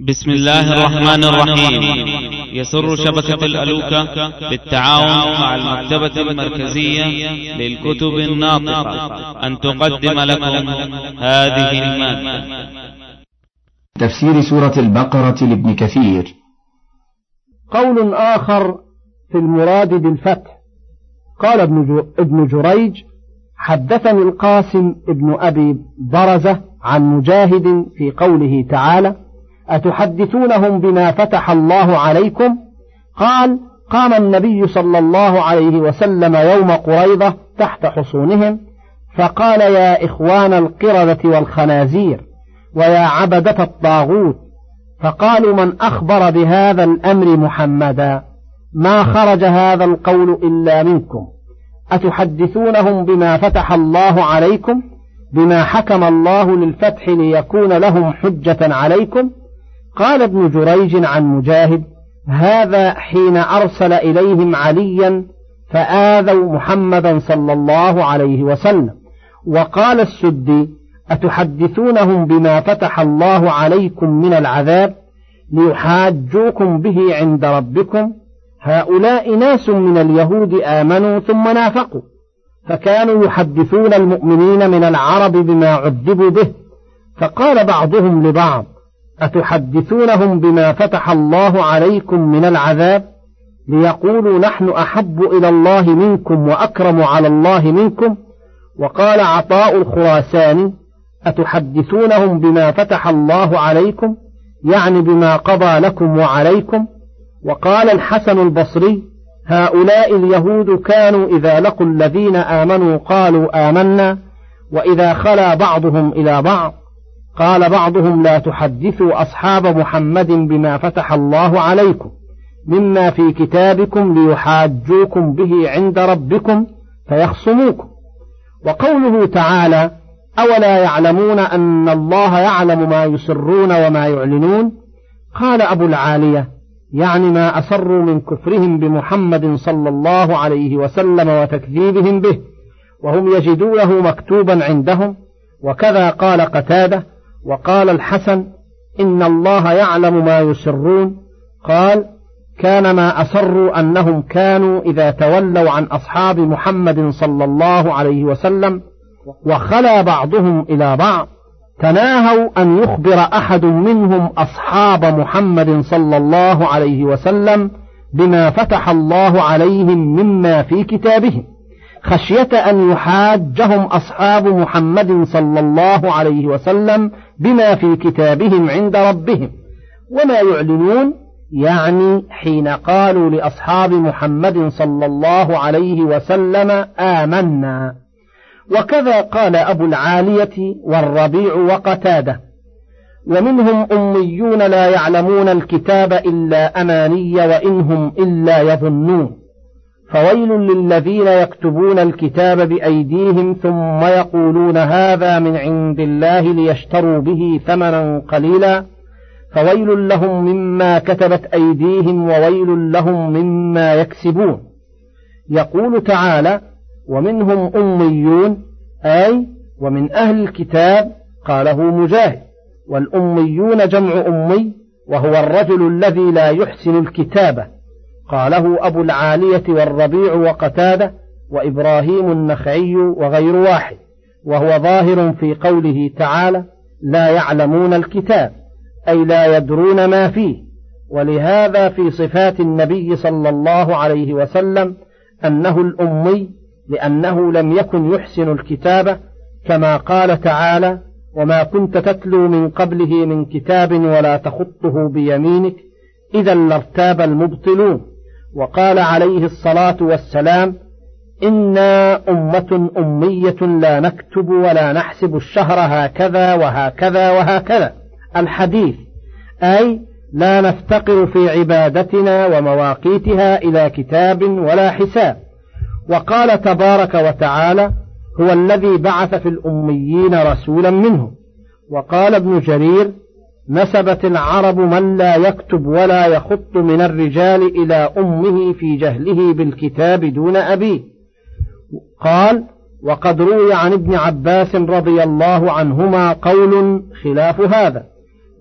بسم الله الرحمن الرحيم. يسر شبكة الألوكة بالتعاون مع المكتبة المركزية للكتب الناطقة. أن تقدم لكم هذه المادة. تفسير سورة البقرة لابن كثير. قول آخر في المراد بالفتح. قال ابن ابن جريج حدثني القاسم ابن أبي برزة عن مجاهد في قوله تعالى أتحدثونهم بما فتح الله عليكم؟ قال قام النبي صلى الله عليه وسلم يوم قريضة تحت حصونهم فقال يا إخوان القردة والخنازير ويا عبدة الطاغوت فقالوا من أخبر بهذا الأمر محمدا؟ ما خرج هذا القول إلا منكم. أتحدثونهم بما فتح الله عليكم؟ بما حكم الله للفتح ليكون لهم حجة عليكم؟ قال ابن جريج عن مجاهد هذا حين أرسل إليهم عليا فآذوا محمدا صلى الله عليه وسلم. وقال السدي أتحدثونهم بما فتح الله عليكم من العذاب ليحاجوكم به عند ربكم؟ هؤلاء ناس من اليهود آمنوا ثم نافقوا فكانوا يحدثون المؤمنين من العرب بما عذبوا به. فقال بعضهم لبعض أتحدثونهم بما فتح الله عليكم من العذاب ليقولوا نحن أحب إلى الله منكم وأكرم على الله منكم؟ وقال عطاء الخراساني أتحدثونهم بما فتح الله عليكم؟ يعني بما قضى لكم وعليكم؟ وقال الحسن البصري هؤلاء اليهود كانوا إذا لقوا الذين آمنوا قالوا آمنا وإذا خلا بعضهم إلى بعض قال بعضهم لا تحدثوا أصحاب محمد بما فتح الله عليكم مما في كتابكم ليحاجوكم به عند ربكم فيخصموكم. وقوله تعالى أولا يعلمون أن الله يعلم ما يسرون وما يعلنون؟ قال أبو العالية يعني ما أسروا من كفرهم بمحمد صلى الله عليه وسلم وتكذيبهم به وهم يجدونه مكتوبا عندهم وكذا قال قتادة وقال الحسن إن الله يعلم ما يسرون. قال كان ما أسروا أنهم كانوا إذا تولوا عن أصحاب محمد صلى الله عليه وسلم وخلا بعضهم إلى بعض تناهوا أن يخبر أحد منهم أصحاب محمد صلى الله عليه وسلم بما فتح الله عليهم مما في كتابهم. خشية أن يحاجهم أصحاب محمد صلى الله عليه وسلم بما في كتابهم عند ربهم. وما يعلنون يعني حين قالوا لأصحاب محمد صلى الله عليه وسلم آمنا. وكذا قال أبو العالية والربيع وقتاده. ومنهم أميون لا يعلمون الكتاب إلا أماني وإنهم إلا يظنون. فويل للذين يكتبون الكتاب بأيديهم ثم يقولون هذا من عند الله ليشتروا به ثمنا قليلا. فويل لهم مما كتبت أيديهم وويل لهم مما يكسبون. يقول تعالى ومنهم أميون أي ومن أهل الكتاب قاله مجاهد. والأميون جمع أمي وهو الرجل الذي لا يحسن الكتابة. قاله أبو العالية والربيع وقتادة وإبراهيم النخعي وغير واحد وهو ظاهر في قوله تعالى لا يعلمون الكتاب أي لا يدرون ما فيه. ولهذا في صفات النبي صلى الله عليه وسلم أنه الأمي لأنه لم يكن يحسن الكتابة كما قال تعالى وما كنت تتلو من قبله من كتاب ولا تخطه بيمينك إذا لارتاب المبطلون. وقال عليه الصلاة والسلام إنا أمة أمية لا نكتب ولا نحسب الشهر هكذا وهكذا وهكذا. الحديث أي لا نفتقر في عبادتنا ومواقيتها إلى كتاب ولا حساب. وقال تبارك وتعالى هو الذي بعث في الأميين رسولا منهم. وقال ابن جرير نسبت العرب من لا يكتب ولا يخط من الرجال إلى أمه في جهله بالكتاب دون أبيه. قال وقد روي عن ابن عباس رضي الله عنهما قول خلاف هذا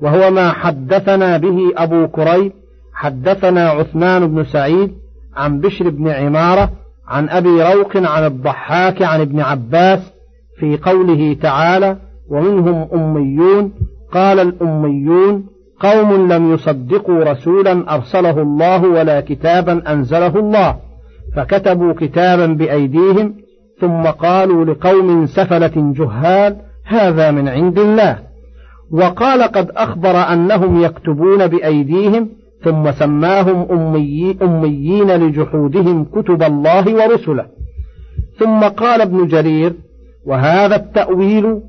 وهو ما حدثنا به أبو كريب حدثنا عثمان بن سعيد عن بشر بن عمارة عن أبي روق عن الضحاك عن ابن عباس في قوله تعالى ومنهم أميون قال الأميون قوم لم يصدقوا رسولا أرسله الله ولا كتابا أنزله الله فكتبوا كتابا بأيديهم ثم قالوا لقوم سفلة جهال هذا من عند الله وقال قد أخبر أنهم يكتبون بأيديهم ثم سماهم أمي أميين لجحودهم كتب الله ورسله ثم قال ابن جرير وهذا التأويل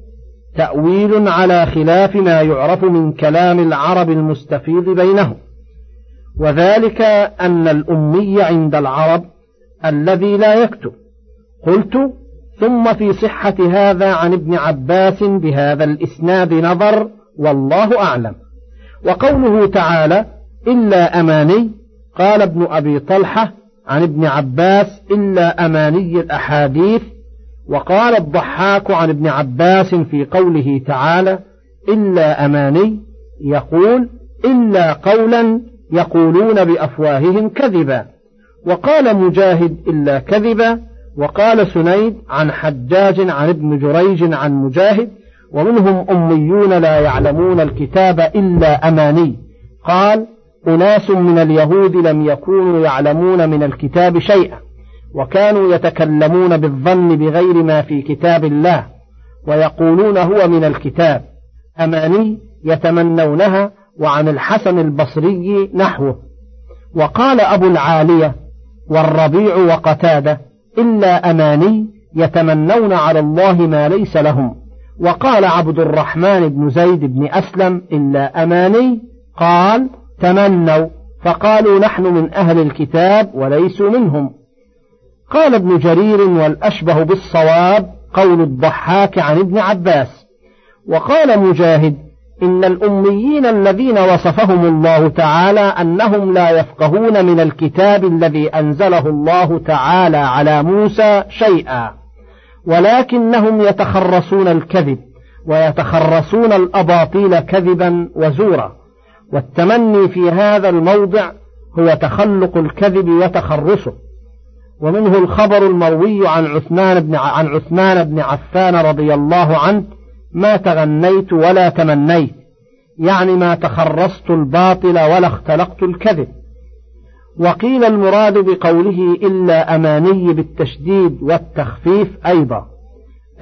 تأويل على خلاف ما يعرف من كلام العرب المستفيض بينهم. وذلك أن الأمي عند العرب الذي لا يكتب. قلت ثم في صحة هذا عن ابن عباس بهذا الإسناد نظر والله أعلم. وقوله تعالى إلا أماني قال ابن أبي طلحة عن ابن عباس إلا أماني الأحاديث وقال الضحاك عن ابن عباس في قوله تعالى إلا أماني يقول إلا قولا يقولون بأفواههم كذبا. وقال مجاهد إلا كذبا. وقال سنيد عن حجاج عن ابن جريج عن مجاهد. ومنهم أميون لا يعلمون الكتاب إلا أماني. قال أناس من اليهود لم يكونوا يعلمون من الكتاب شيئا. وكانوا يتكلمون بالظن بغير ما في كتاب الله ويقولون هو من الكتاب أماني يتمنونها وعن الحسن البصري نحوه. وقال أبو العالية والربيع وقتادة إلا أماني يتمنون على الله ما ليس لهم وقال عبد الرحمن بن زيد بن أسلم إلا أماني قال تمنوا فقالوا نحن من أهل الكتاب وليسوا منهم قال ابن جرير والأشبه بالصواب قول الضحاك عن ابن عباس. وقال مجاهد إن الأميين الذين وصفهم الله تعالى أنهم لا يفقهون من الكتاب الذي أنزله الله تعالى على موسى شيئا ولكنهم يتخرصون الكذب ويتخرصون الأباطيل كذبا وزورا. والتمني في هذا الموضع هو تخلق الكذب وتخرصه. ومنه الخبر المروي عن عثمان بن عن عثمان بن عفان رضي الله عنه ما تغنيت ولا تمنيت يعني ما تخرصت الباطل ولا اختلقت الكذب. وقيل المراد بقوله إلا أماني بالتشديد والتخفيف أيضا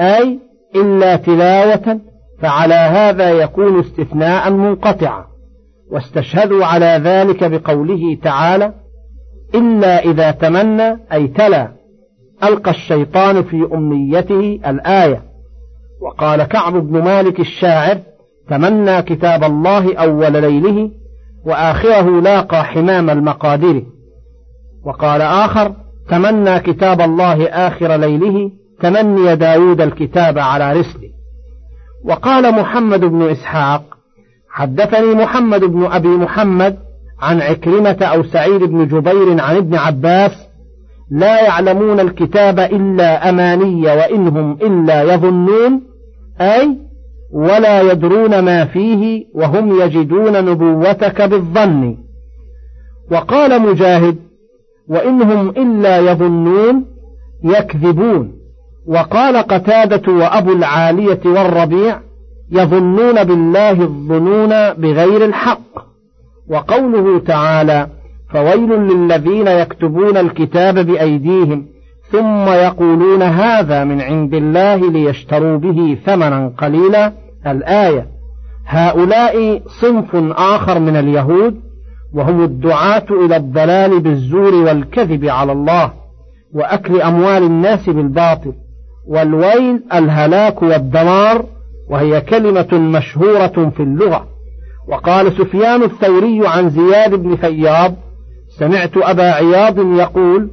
أي إلا تلاوة فعلى هذا يكون استثناء منقطعا. واستشهدوا على ذلك بقوله تعالى إلا إذا تمنى أي تلا ألقى الشيطان في أمنيته الآية. وقال كعب بن مالك الشاعر تمنى كتاب الله أول ليله وآخره لاقى حمام المقادير. وقال آخر تمنى كتاب الله آخر ليله تمني داود الكتاب على رسله. وقال محمد بن إسحاق حدثني محمد بن أبي محمد عن عكرمة أو سعيد بن جبير عن ابن عباس لا يعلمون الكتاب إلا أماني وإنهم إلا يظنون أي ولا يدرون ما فيه وهم يجدون نبوتك بالظن. وقال مجاهد وإنهم إلا يظنون يكذبون. وقال قتادة وأبو العالية والربيع يظنون بالله الظنون بغير الحق. وقوله تعالى فويل للذين يكتبون الكتاب بأيديهم ثم يقولون هذا من عند الله ليشتروا به ثمنا قليلا. الآية هؤلاء صنف آخر من اليهود وهم الدعاة إلى الضلال بالزور والكذب على الله وأكل أموال الناس بالباطل والويل الهلاك والدمار وهي كلمة مشهورة في اللغة. وقال سفيان الثوري عن زياد بن فياض سمعت أبا عياض يقول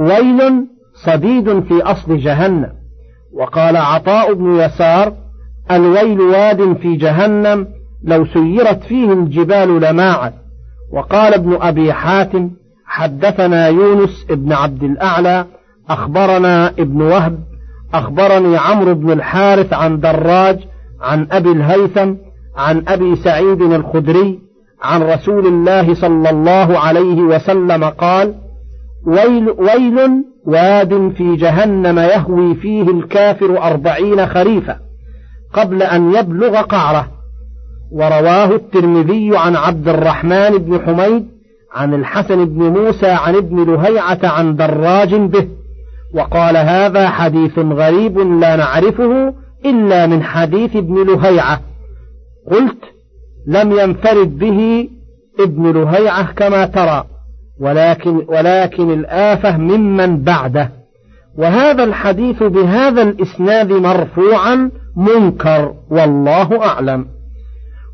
ويل صديد في أصل جهنم. وقال عطاء بن يسار الويل واد في جهنم لو سيرت فيه الجبال لماعت وقال ابن أبي حاتم حدثنا يونس ابن عبد الأعلى أخبرنا ابن وهب أخبرني عمرو بن الحارث عن دراج عن أبي الهيثم عن أبي سعيد الخدري عن رسول الله صلى الله عليه وسلم قال ويل, ويل واد في جهنم يهوي فيه الكافر أربعين خريفا قبل أن يبلغ قعره. ورواه الترمذي عن عبد الرحمن بن حميد عن الحسن بن موسى عن ابن لهيعة عن دراج به وقال هذا حديث غريب لا نعرفه إلا من حديث ابن لهيعة. قلت لم ينفرد به ابن لهيعة كما ترى ولكن ولكن الآفة ممن بعده. وهذا الحديث بهذا الإسناد مرفوعا منكر والله أعلم.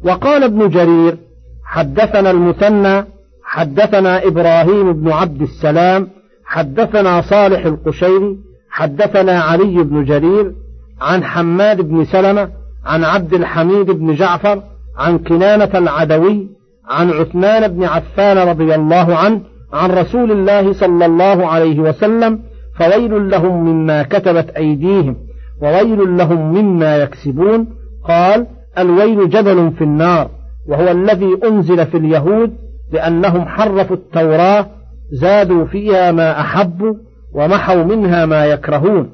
وقال ابن جرير حدثنا المثنى حدثنا إبراهيم بن عبد السلام حدثنا صالح القشيري حدثنا علي بن جرير عن حماد بن سلمة عن عبد الحميد بن جعفر عن كنانة العدوي عن عثمان بن عفان رضي الله عنه عن رسول الله صلى الله عليه وسلم فويل لهم مما كتبت أيديهم وويل لهم مما يكسبون. قال الويل جبل في النار وهو الذي أنزل في اليهود لأنهم حرفوا التوراة زادوا فيها ما أحبوا ومحوا منها ما يكرهون.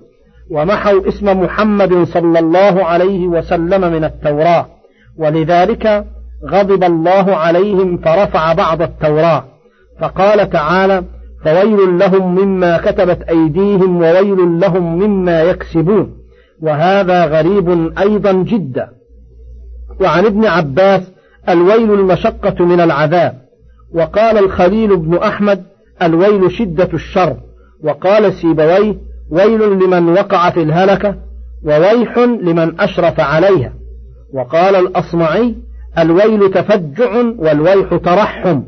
ومحوا اسم محمد صلى الله عليه وسلم من التوراة. ولذلك غضب الله عليهم فرفع بعض التوراة. فقال تعالى فويل لهم مما كتبت أيديهم وويل لهم مما يكسبون. وهذا غريب أيضا جدا. وعن ابن عباس الويل المشقة من العذاب. وقال الخليل بن أحمد الويل شدة الشر. وقال سيبويه ويل لمن وقع في الهلكة وويح لمن أشرف عليها. وقال الأصمعي الويل تفجع والويح ترحم.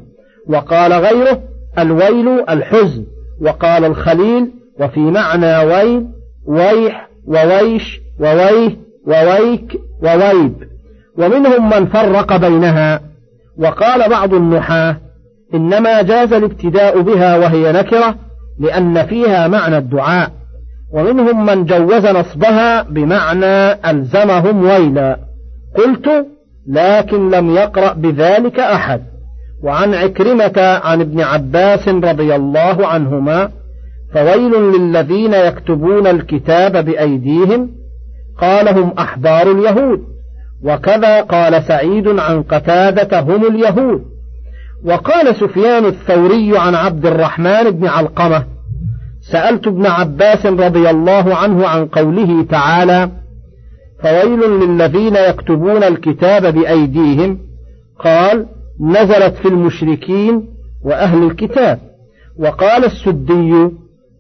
وقال غيره الويل الحزن. وقال الخليل وفي معنى ويل ويح وويش وويه وويك وويب. ومنهم من فرق بينها. وقال بعض النحاة إنما جاز الابتداء بها وهي نكرة لأن فيها معنى الدعاء. ومنهم من جوز نصبها بمعنى ألزمهم ويلا. قلت لكن لم يقرأ بذلك أحد. وعن عكرمة عن ابن عباس رضي الله عنهما فويل للذين يكتبون الكتاب بأيديهم قال هم أحبار اليهود. وكذا قال سعيد عن قتادة هم اليهود. وقال سفيان الثوري عن عبد الرحمن بن علقمة سألت ابن عباس رضي الله عنه عن قوله تعالى فويل للذين يكتبون الكتاب بأيديهم. قال نزلت في المشركين وأهل الكتاب. وقال السدي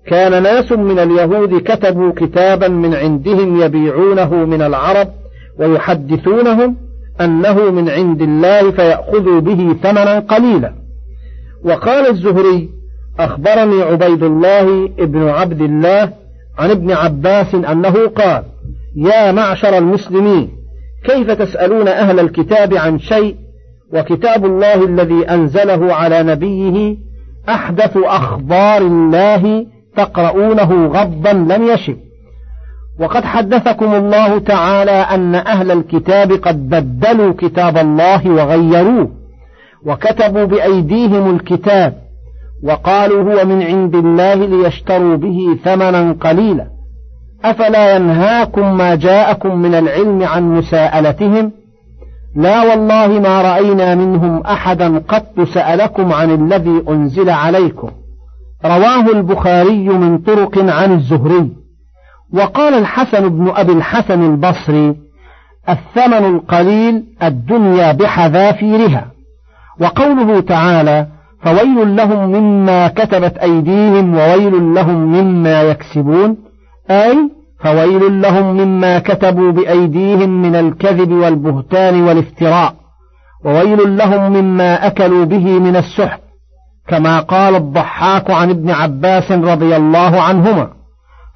كان ناس من اليهود كتبوا كتابا من عندهم يبيعونه من العرب ويحدثونهم أنه من عند الله فيأخذوا به ثمنا قليلا. وقال الزهري أخبرني عبيد الله ابن عبد الله عن ابن عباس أنه قال يا معشر المسلمين كيف تسألون أهل الكتاب عن شيء؟ وكتاب الله الذي أنزله على نبيه أحدث أخبار الله تقرؤونه غضا لم يشب وقد حدثكم الله تعالى أن أهل الكتاب قد بدلوا كتاب الله وغيروه وكتبوا بأيديهم الكتاب وقالوا هو من عند الله ليشتروا به ثمنا قليلا. أفلا ينهاكم ما جاءكم من العلم عن مساءلتهم؟ لا والله ما رأينا منهم أحدا قط سألكم عن الذي أنزل عليكم. رواه البخاري من طرق عن الزهري. وقال الحسن بن أبي الحسن البصري الثمن القليل الدنيا بحذافيرها. وقوله تعالى فويل لهم مما كتبت أيديهم وويل لهم مما يكسبون. أي فويل لهم مما كتبوا بأيديهم من الكذب والبهتان والافتراء وويل لهم مما أكلوا به من السحت كما قال الضحاك عن ابن عباس رضي الله عنهما.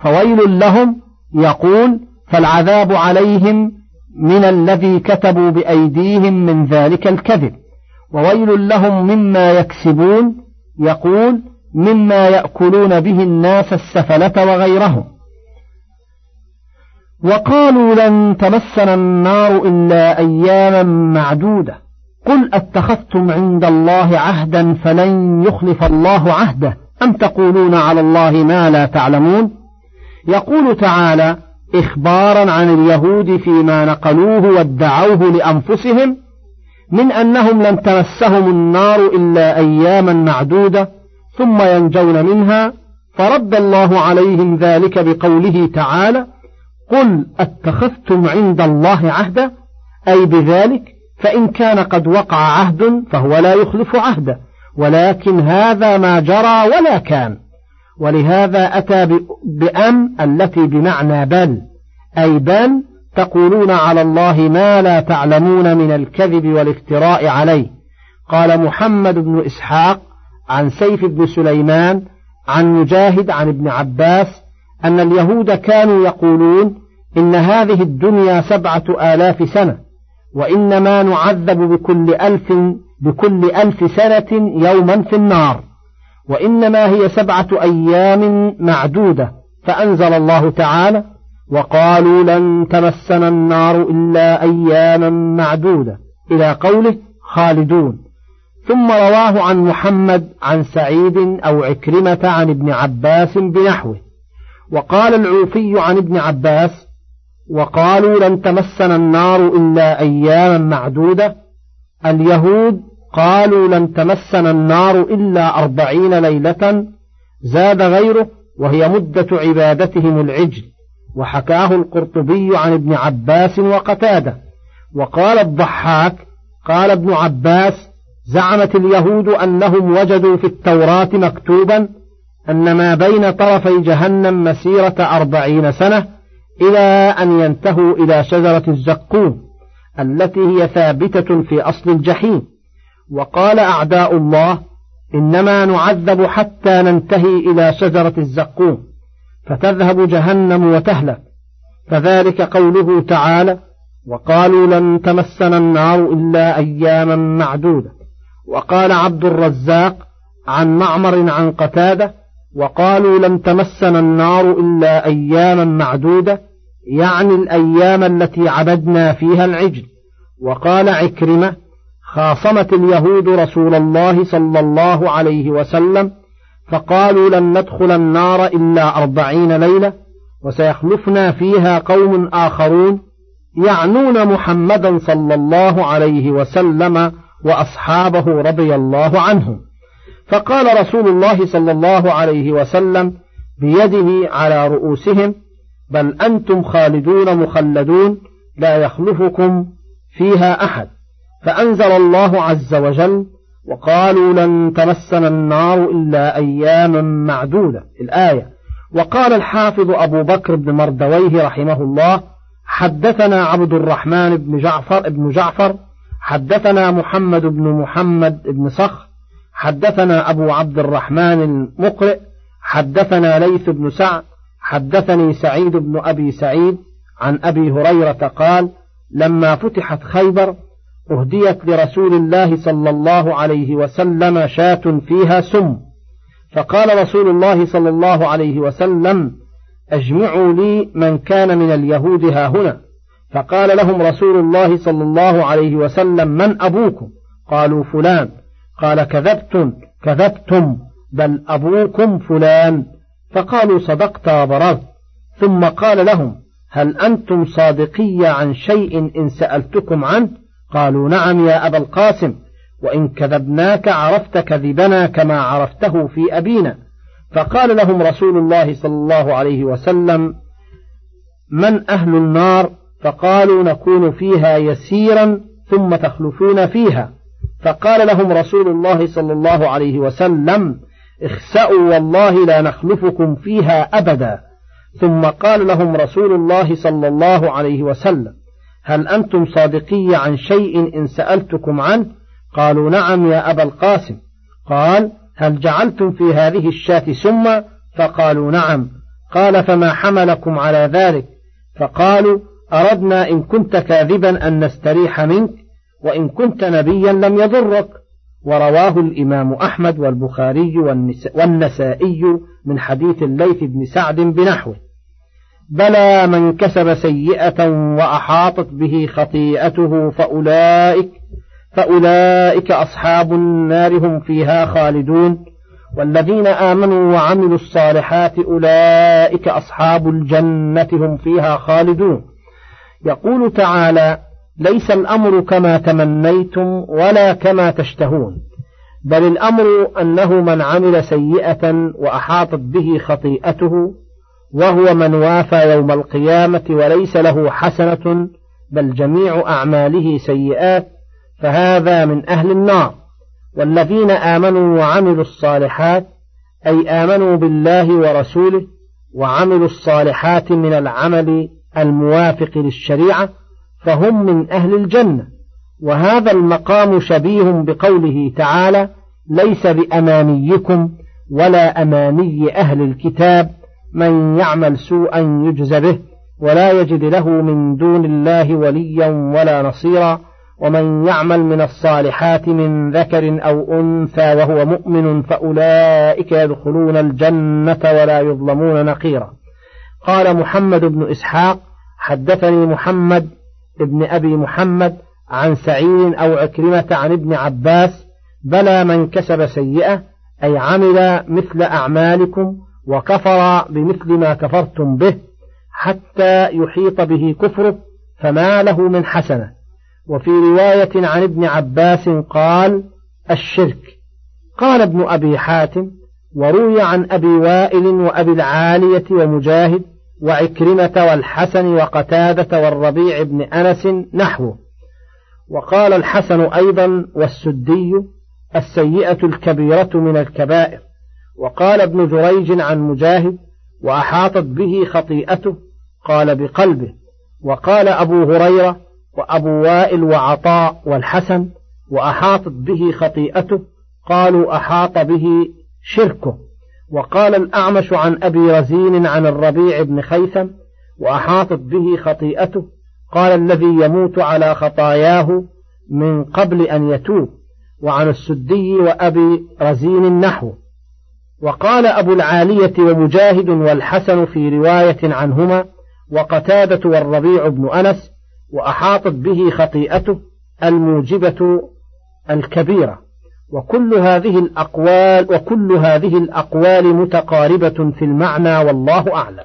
فويل لهم يقول فالعذاب عليهم من الذي كتبوا بأيديهم من ذلك الكذب. وويل لهم مما يكسبون يقول مما يأكلون به الناس السفلة وغيرهم. وقالوا لن تمسنا النار إلا أياما معدودة. قل أتخذتم عند الله عهدا فلن يخلف الله عهده. أم تقولون على الله ما لا تعلمون؟ يقول تعالى إخبارا عن اليهود فيما نقلوه وادعوه لأنفسهم من أنهم لن تمسهم النار إلا أياما معدودة ثم ينجون منها فرد الله عليهم ذلك بقوله تعالى قل أتخذتم عند الله عهدا أي بذلك فإن كان قد وقع عهد فهو لا يخلف عهده ولكن هذا ما جرى ولا كان ولهذا أتى بأم التي بمعنى بل أي بل تقولون على الله ما لا تعلمون من الكذب والافتراء عليه. قال محمد بن إسحاق عن سيف بن سليمان عن مجاهد عن ابن عباس أن اليهود كانوا يقولون إن هذه الدنيا سبعة آلاف سنة وإنما نعذب بكل ألف بكل ألف سنة يوما في النار وإنما هي سبعة أيام معدودة فأنزل الله تعالى وقالوا لن تمسنا النار إلا أياما معدودة. إلى قوله خالدون. ثم رواه عن محمد عن سعيد أو عكرمة عن ابن عباس بنحوه. وقال العوفي عن ابن عباس وقالوا لن تمسنا النار إلا أياما معدودة. اليهود قالوا لن تمسنا النار إلا أربعين ليلة زاد غيره وهي مدة عبادتهم العجل. وحكاه القرطبي عن ابن عباس وقتاده. وقال الضحاك قال ابن عباس زعمت اليهود أنهم وجدوا في التوراة مكتوبا أن ما بين طرفي جهنم مسيرة أربعين سنة إلى أن ينتهوا إلى شجرة الزقوم التي هي ثابتة في أصل الجحيم. وقال أعداء الله إنما نعذب حتى ننتهي إلى شجرة الزقوم. فتذهب جهنم وتهلك. فذلك قوله تعالى وقالوا لن تمسنا النار إلا أياما معدودة. وقال عبد الرزاق عن معمر عن قتادة وقالوا لن تمسنا النار إلا أياما معدودة يعني الأيام التي عبدنا فيها العجل. وقال عكرمة خاصمت اليهود رسول الله صلى الله عليه وسلم فقالوا لن ندخل النار إلا أربعين ليلة وسيخلفنا فيها قوم آخرون يعنون محمدا صلى الله عليه وسلم وأصحابه رضي الله عنهم. فقال رسول الله صلى الله عليه وسلم بيده على رؤوسهم بل أنتم خالدون مخلدون لا يخلفكم فيها أحد. فأنزل الله عز وجل وقالوا لن تمسنا النار إلا أياما معدودة. الآية وقال الحافظ أبو بكر بن مردويه رحمه الله حدثنا عبد الرحمن بن جعفر بن جعفر حدثنا محمد بن محمد بن صخر حدثنا أبو عبد الرحمن المقرئ حدثنا ليث بن سعد حدثني سعيد بن أبي سعيد عن أبي هريرة قال لما فتحت خيبر أهديت لرسول الله صلى الله عليه وسلم شاة فيها سم. فقال رسول الله صلى الله عليه وسلم أجمعوا لي من كان من اليهود ها هنا. فقال لهم رسول الله صلى الله عليه وسلم من أبوكم؟ قالوا فلان. قال كذبتم كذبتم بل أبوكم فلان. فقالوا صدقت وبررت. ثم قال لهم هل أنتم صادقي عن شيء إن سألتكم عنه؟ قالوا نعم يا أبا القاسم وإن كذبناك عرفت كذبنا كما عرفته في أبينا. فقال لهم رسول الله صلى الله عليه وسلم من أهل النار؟ فقالوا نكون فيها يسيرا ثم تخلفون فيها. فقال لهم رسول الله صلى الله عليه وسلم اخسأوا والله لا نخلفكم فيها أبدا. ثم قال لهم رسول الله صلى الله عليه وسلم هل أنتم صادقي عن شيء إن سألتكم عنه؟ قالوا نعم يا أبا القاسم. قال هل جعلتم في هذه الشاة سما؟ فقالوا نعم. قال فما حملكم على ذلك؟ فقالوا أردنا إن كنت كاذبا أن نستريح منك وإن كنت نبيا لم يضرك. ورواه الإمام أحمد والبخاري والنسائي من حديث الليث بن سعد بنحوه. بلى من كسب سيئة وأحاطت به خطيئته فأولئك فأولئك أصحاب النار هم فيها خالدون. والذين آمنوا وعملوا الصالحات أولئك أصحاب الجنة هم فيها خالدون. يقول تعالى ليس الأمر كما تمنيتم ولا كما تشتهون. بل الأمر أنه من عمل سيئة وأحاطت به خطيئته وهو من وافى يوم القيامة وليس له حسنة بل جميع أعماله سيئات فهذا من أهل النار. والذين آمنوا وعملوا الصالحات أي آمنوا بالله ورسوله وعملوا الصالحات من العمل الموافق للشريعة فهم من أهل الجنة. وهذا المقام شبيه بقوله تعالى ليس بأمانيكم ولا أماني أهل الكتاب من يعمل سوءا يجز به ولا يجد له من دون الله وليا ولا نصيرا ومن يعمل من الصالحات من ذكر أو أنثى وهو مؤمن فأولئك يدخلون الجنة ولا يظلمون نقيرا. قال محمد بن إسحاق حدثني محمد ابن أبي محمد عن سعيد أو عكرمة عن ابن عباس بلى من كسب سيئة أي عمل مثل أعمالكم وكفر بمثل ما كفرتم به حتى يحيط به كفره فما له من حسنة. وفي رواية عن ابن عباس قال الشرك. قال ابن أبي حاتم وروي عن أبي وائل وأبي العالية ومجاهد وعكرمة والحسن وقتادة والربيع بن أنس نحوه. وقال الحسن أيضا والسدي السيئة الكبيرة من الكبائر. وقال ابن جريج عن مجاهد وأحاطت به خطيئته قال بقلبه وقال أبو هريرة وأبو وائل وعطاء والحسن وأحاطت به خطيئته قالوا أحاط به شركه. وقال الأعمش عن أبي رزين عن الربيع بن خيثم وأحاطت به خطيئته قال الذي يموت على خطاياه من قبل أن يتوب وعن السدي وأبي رزين النحو. وقال أبو العالية ومجاهد والحسن في رواية عنهما وقتادة والربيع بن أنس وأحاطت به خطيئته الموجبة الكبيرة وكل هذه الأقوال وكل هذه الأقوال متقاربة في المعنى والله أعلم.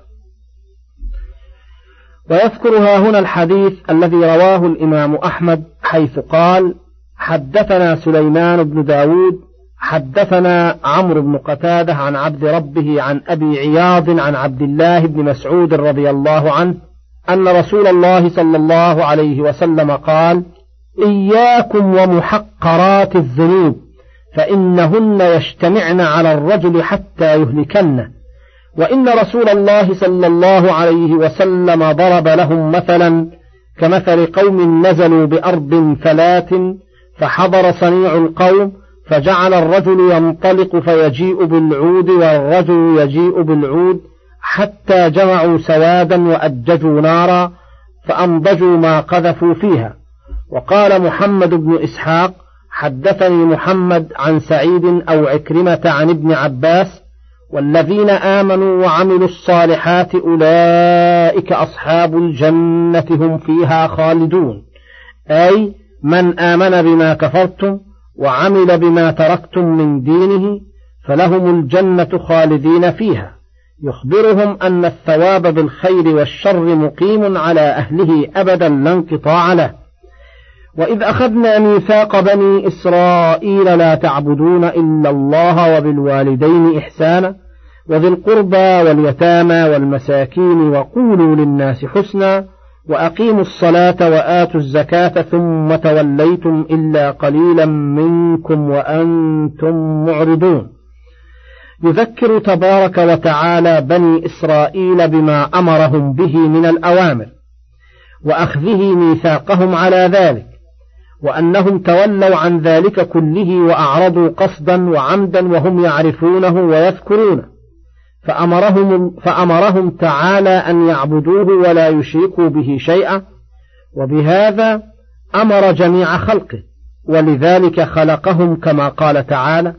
ويذكرها هنا الحديث الذي رواه الإمام أحمد حيث قال: حدثنا سليمان بن داود حدثنا عمرو بن قتادة عن عبد ربه عن أبي عياض عن عبد الله بن مسعود رضي الله عنه أن رسول الله صلى الله عليه وسلم قال: إياكم ومحقرات الذنوب فإنهن يجتمعن على الرجل حتى يهلكنه. وإن رسول الله صلى الله عليه وسلم ضرب لهم مثلا كمثل قوم نزلوا بأرض فلات فحضر صنيع القوم فجعل الرجل ينطلق فيجيء بالعود والرجل يجيء بالعود حتى جمعوا سوادا وأججوا نارا فأنضجوا ما قذفوا فيها. وقال محمد بن إسحاق حدثني محمد عن سعيد أو عكرمة عن ابن عباس والذين آمنوا وعملوا الصالحات أولئك أصحاب الجنة هم فيها خالدون. أي من آمن بما كفرتم وعمل بما تركتم من دينه فلهم الجنة خالدين فيها. يخبرهم أن الثواب بالخير والشر مقيم على أهله أبدا لا انقطاع له. وإذ أخذنا ميثاق بني إسرائيل لا تعبدون إلا الله وبالوالدين إحسانا وذي القربى واليتامى والمساكين وقولوا للناس حسنا وأقيموا الصلاة وآتوا الزكاة ثم توليتم إلا قليلا منكم وأنتم معرضون. يذكر تبارك وتعالى بني إسرائيل بما أمرهم به من الأوامر وأخذه ميثاقهم على ذلك وأنهم تولوا عن ذلك كله وأعرضوا قصدا وعمدا وهم يعرفونه ويذكرونه. فأمرهم, فأمرهم تعالى أن يعبدوه ولا يشركوا به شيئا وبهذا أمر جميع خلقه ولذلك خلقهم كما قال تعالى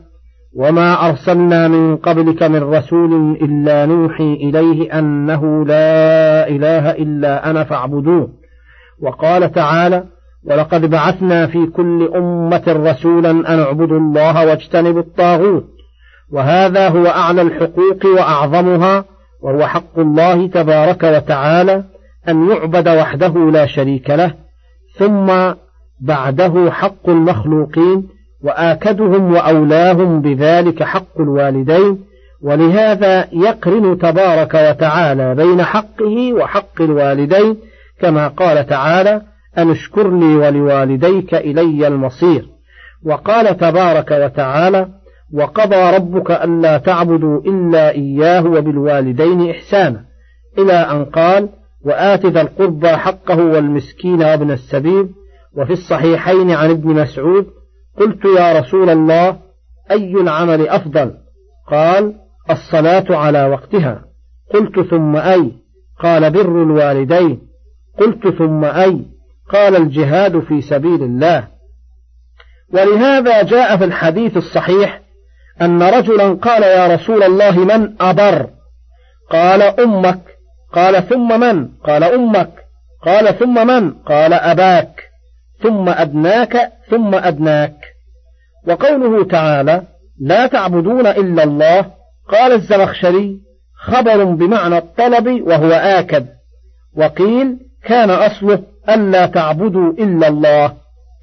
وما أرسلنا من قبلك من رسول إلا نوحي إليه أنه لا إله إلا أنا فاعبدون وقال تعالى ولقد بعثنا في كل أمة رسولا أن اعبدوا الله واجتنبوا الطاغوت وهذا هو أعلى الحقوق وأعظمها وهو حق الله تبارك وتعالى أن يعبد وحده لا شريك له ثم بعده حق المخلوقين وآكدهم وأولاهم بذلك حق الوالدين ولهذا يقرن تبارك وتعالى بين حقه وحق الوالدين كما قال تعالى أن اشكر لي ولوالديك إلي المصير وقال تبارك وتعالى وقضى ربك ألا تعبدوا إلا إياه وبالوالدين إحسانا. إلى أن قال وآت ذا القربى حقه والمسكين وابن السبيل. وفي الصحيحين عن ابن مسعود قلت يا رسول الله أي العمل أفضل؟ قال الصلاة على وقتها. قلت ثم أي؟ قال بر الوالدين. قلت ثم أي؟ قال الجهاد في سبيل الله. ولهذا جاء في الحديث الصحيح أن رجلا قال يا رسول الله من أبر؟ قال أمك. قال ثم من؟ قال أمك. قال ثم من؟ قال أباك. ثم أدناك ثم أدناك. وقوله تعالى لا تعبدون إلا الله. قال الزمخشري خبر بمعنى الطلب وهو آكد. وقيل كان أصله ألا تعبدوا إلا الله.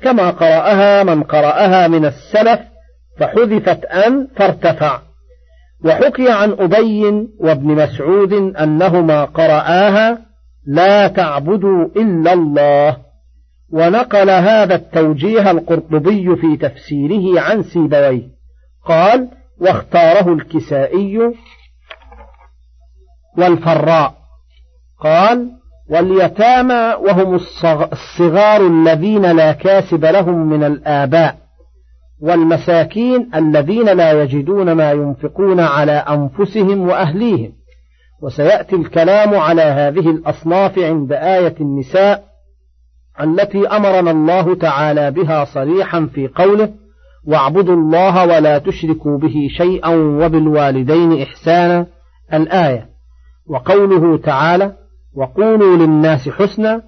كما قرأها من قرأها من السلف فحذفت أن فارتفع. وحكي عن أبي وابن مسعود أنهما قرآها لا تعبدوا إلا الله. ونقل هذا التوجيه القرطبي في تفسيره عن سيبويه. قال واختاره الكسائي والفراء. قال واليتامى وهم الصغار الذين لا كاسب لهم من الآباء. والمساكين الذين لا يجدون ما ينفقون على أنفسهم وأهليهم. وسيأتي الكلام على هذه الأصناف عند آية النساء التي أمرنا الله تعالى بها صريحا في قوله واعبدوا الله ولا تشركوا به شيئا وبالوالدين إحسانا الآية. وقوله تعالى وقولوا للناس حسنا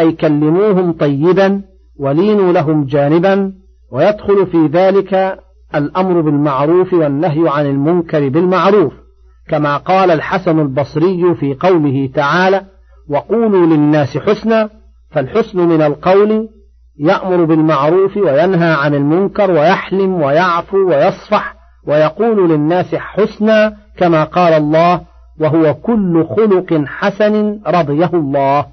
أي كلموهم طيبا ولينوا لهم جانبا ويدخل في ذلك الأمر بالمعروف والنهي عن المنكر بالمعروف كما قال الحسن البصري في قوله تعالى وقولوا للناس حسنا فالحسن من القول يأمر بالمعروف وينهى عن المنكر ويحلم ويعفو ويصفح ويقول للناس حسنا كما قال الله وهو كل خلق حسن رضيه الله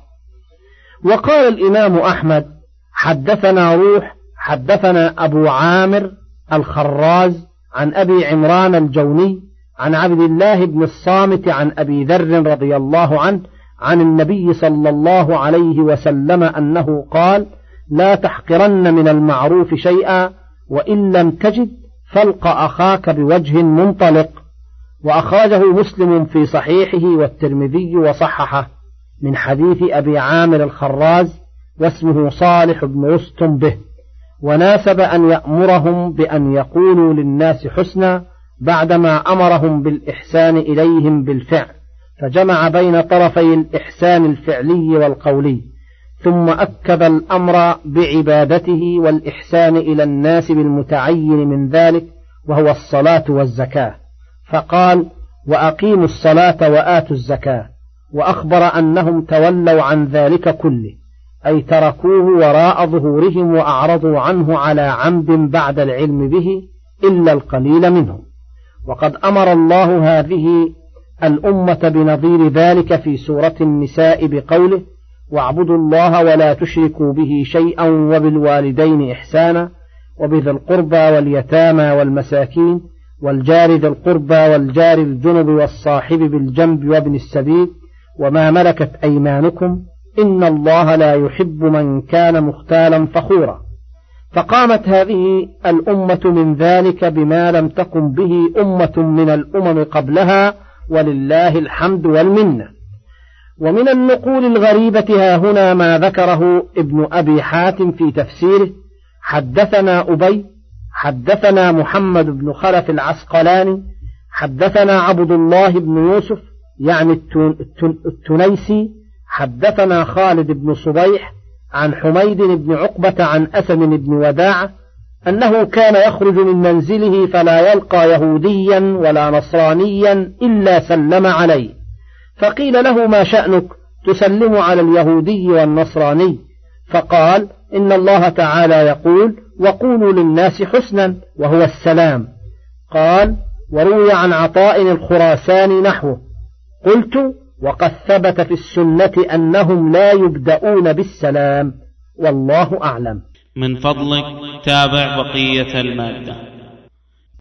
وقال الإمام أحمد حدثنا روح حدثنا أبو عامر الخراز عن أبي عمران الجوني عن عبد الله بن الصامت عن أبي ذر رضي الله عنه عن النبي صلى الله عليه وسلم أنه قال لا تحقرن من المعروف شيئا وإن لم تجد فالق أخاك بوجه منطلق. وأخرجه مسلم في صحيحه والترمذي وصححه من حديث أبي عامر الخراز واسمه صالح بن رستم به. وناسب أن يأمرهم بأن يقولوا للناس حسنا بعدما أمرهم بالإحسان إليهم بالفعل فجمع بين طرفي الإحسان الفعلي والقولي ثم أكد الأمر بعبادته والإحسان إلى الناس بالمتعين من ذلك وهو الصلاة والزكاة. فقال وأقيموا الصلاة وآتوا الزكاة. وأخبر أنهم تولوا عن ذلك كله. أي تركوه وراء ظهورهم وأعرضوا عنه على عمد بعد العلم به إلا القليل منهم. وقد أمر الله هذه الأمة بنظير ذلك في سورة النساء بقوله واعبدوا الله ولا تشركوا به شيئا وبالوالدين إحسانا وبذي القربى واليتامى والمساكين والجار ذي القربى والجار الجنب والصاحب بالجنب وابن السبيل وما ملكت أيمانكم إن الله لا يحب من كان مختالا فخورا. فقامت هذه الأمة من ذلك بما لم تقم به أمة من الأمم قبلها ولله الحمد والمنة. ومن النقول الغريبة ها هنا ما ذكره ابن أبي حاتم في تفسيره حدثنا أبي حدثنا محمد بن خلف العسقلاني حدثنا عبد الله بن يوسف يعني التنيسي حدثنا خالد بن صبيح عن حميد بن عقبة عن أسم بن وداعة أنه كان يخرج من منزله فلا يلقى يهوديا ولا نصرانيا إلا سلم عليه. فقيل له ما شأنك؟ تسلم على اليهودي والنصراني. فقال إن الله تعالى يقول وقولوا للناس حسنا وهو السلام. قال وروي عن عطاء الخراساني نحوه. قلت وقد ثبت في السنة أنهم لا يبدأون بالسلام والله أعلم. من فضلك تابع بقية المادة.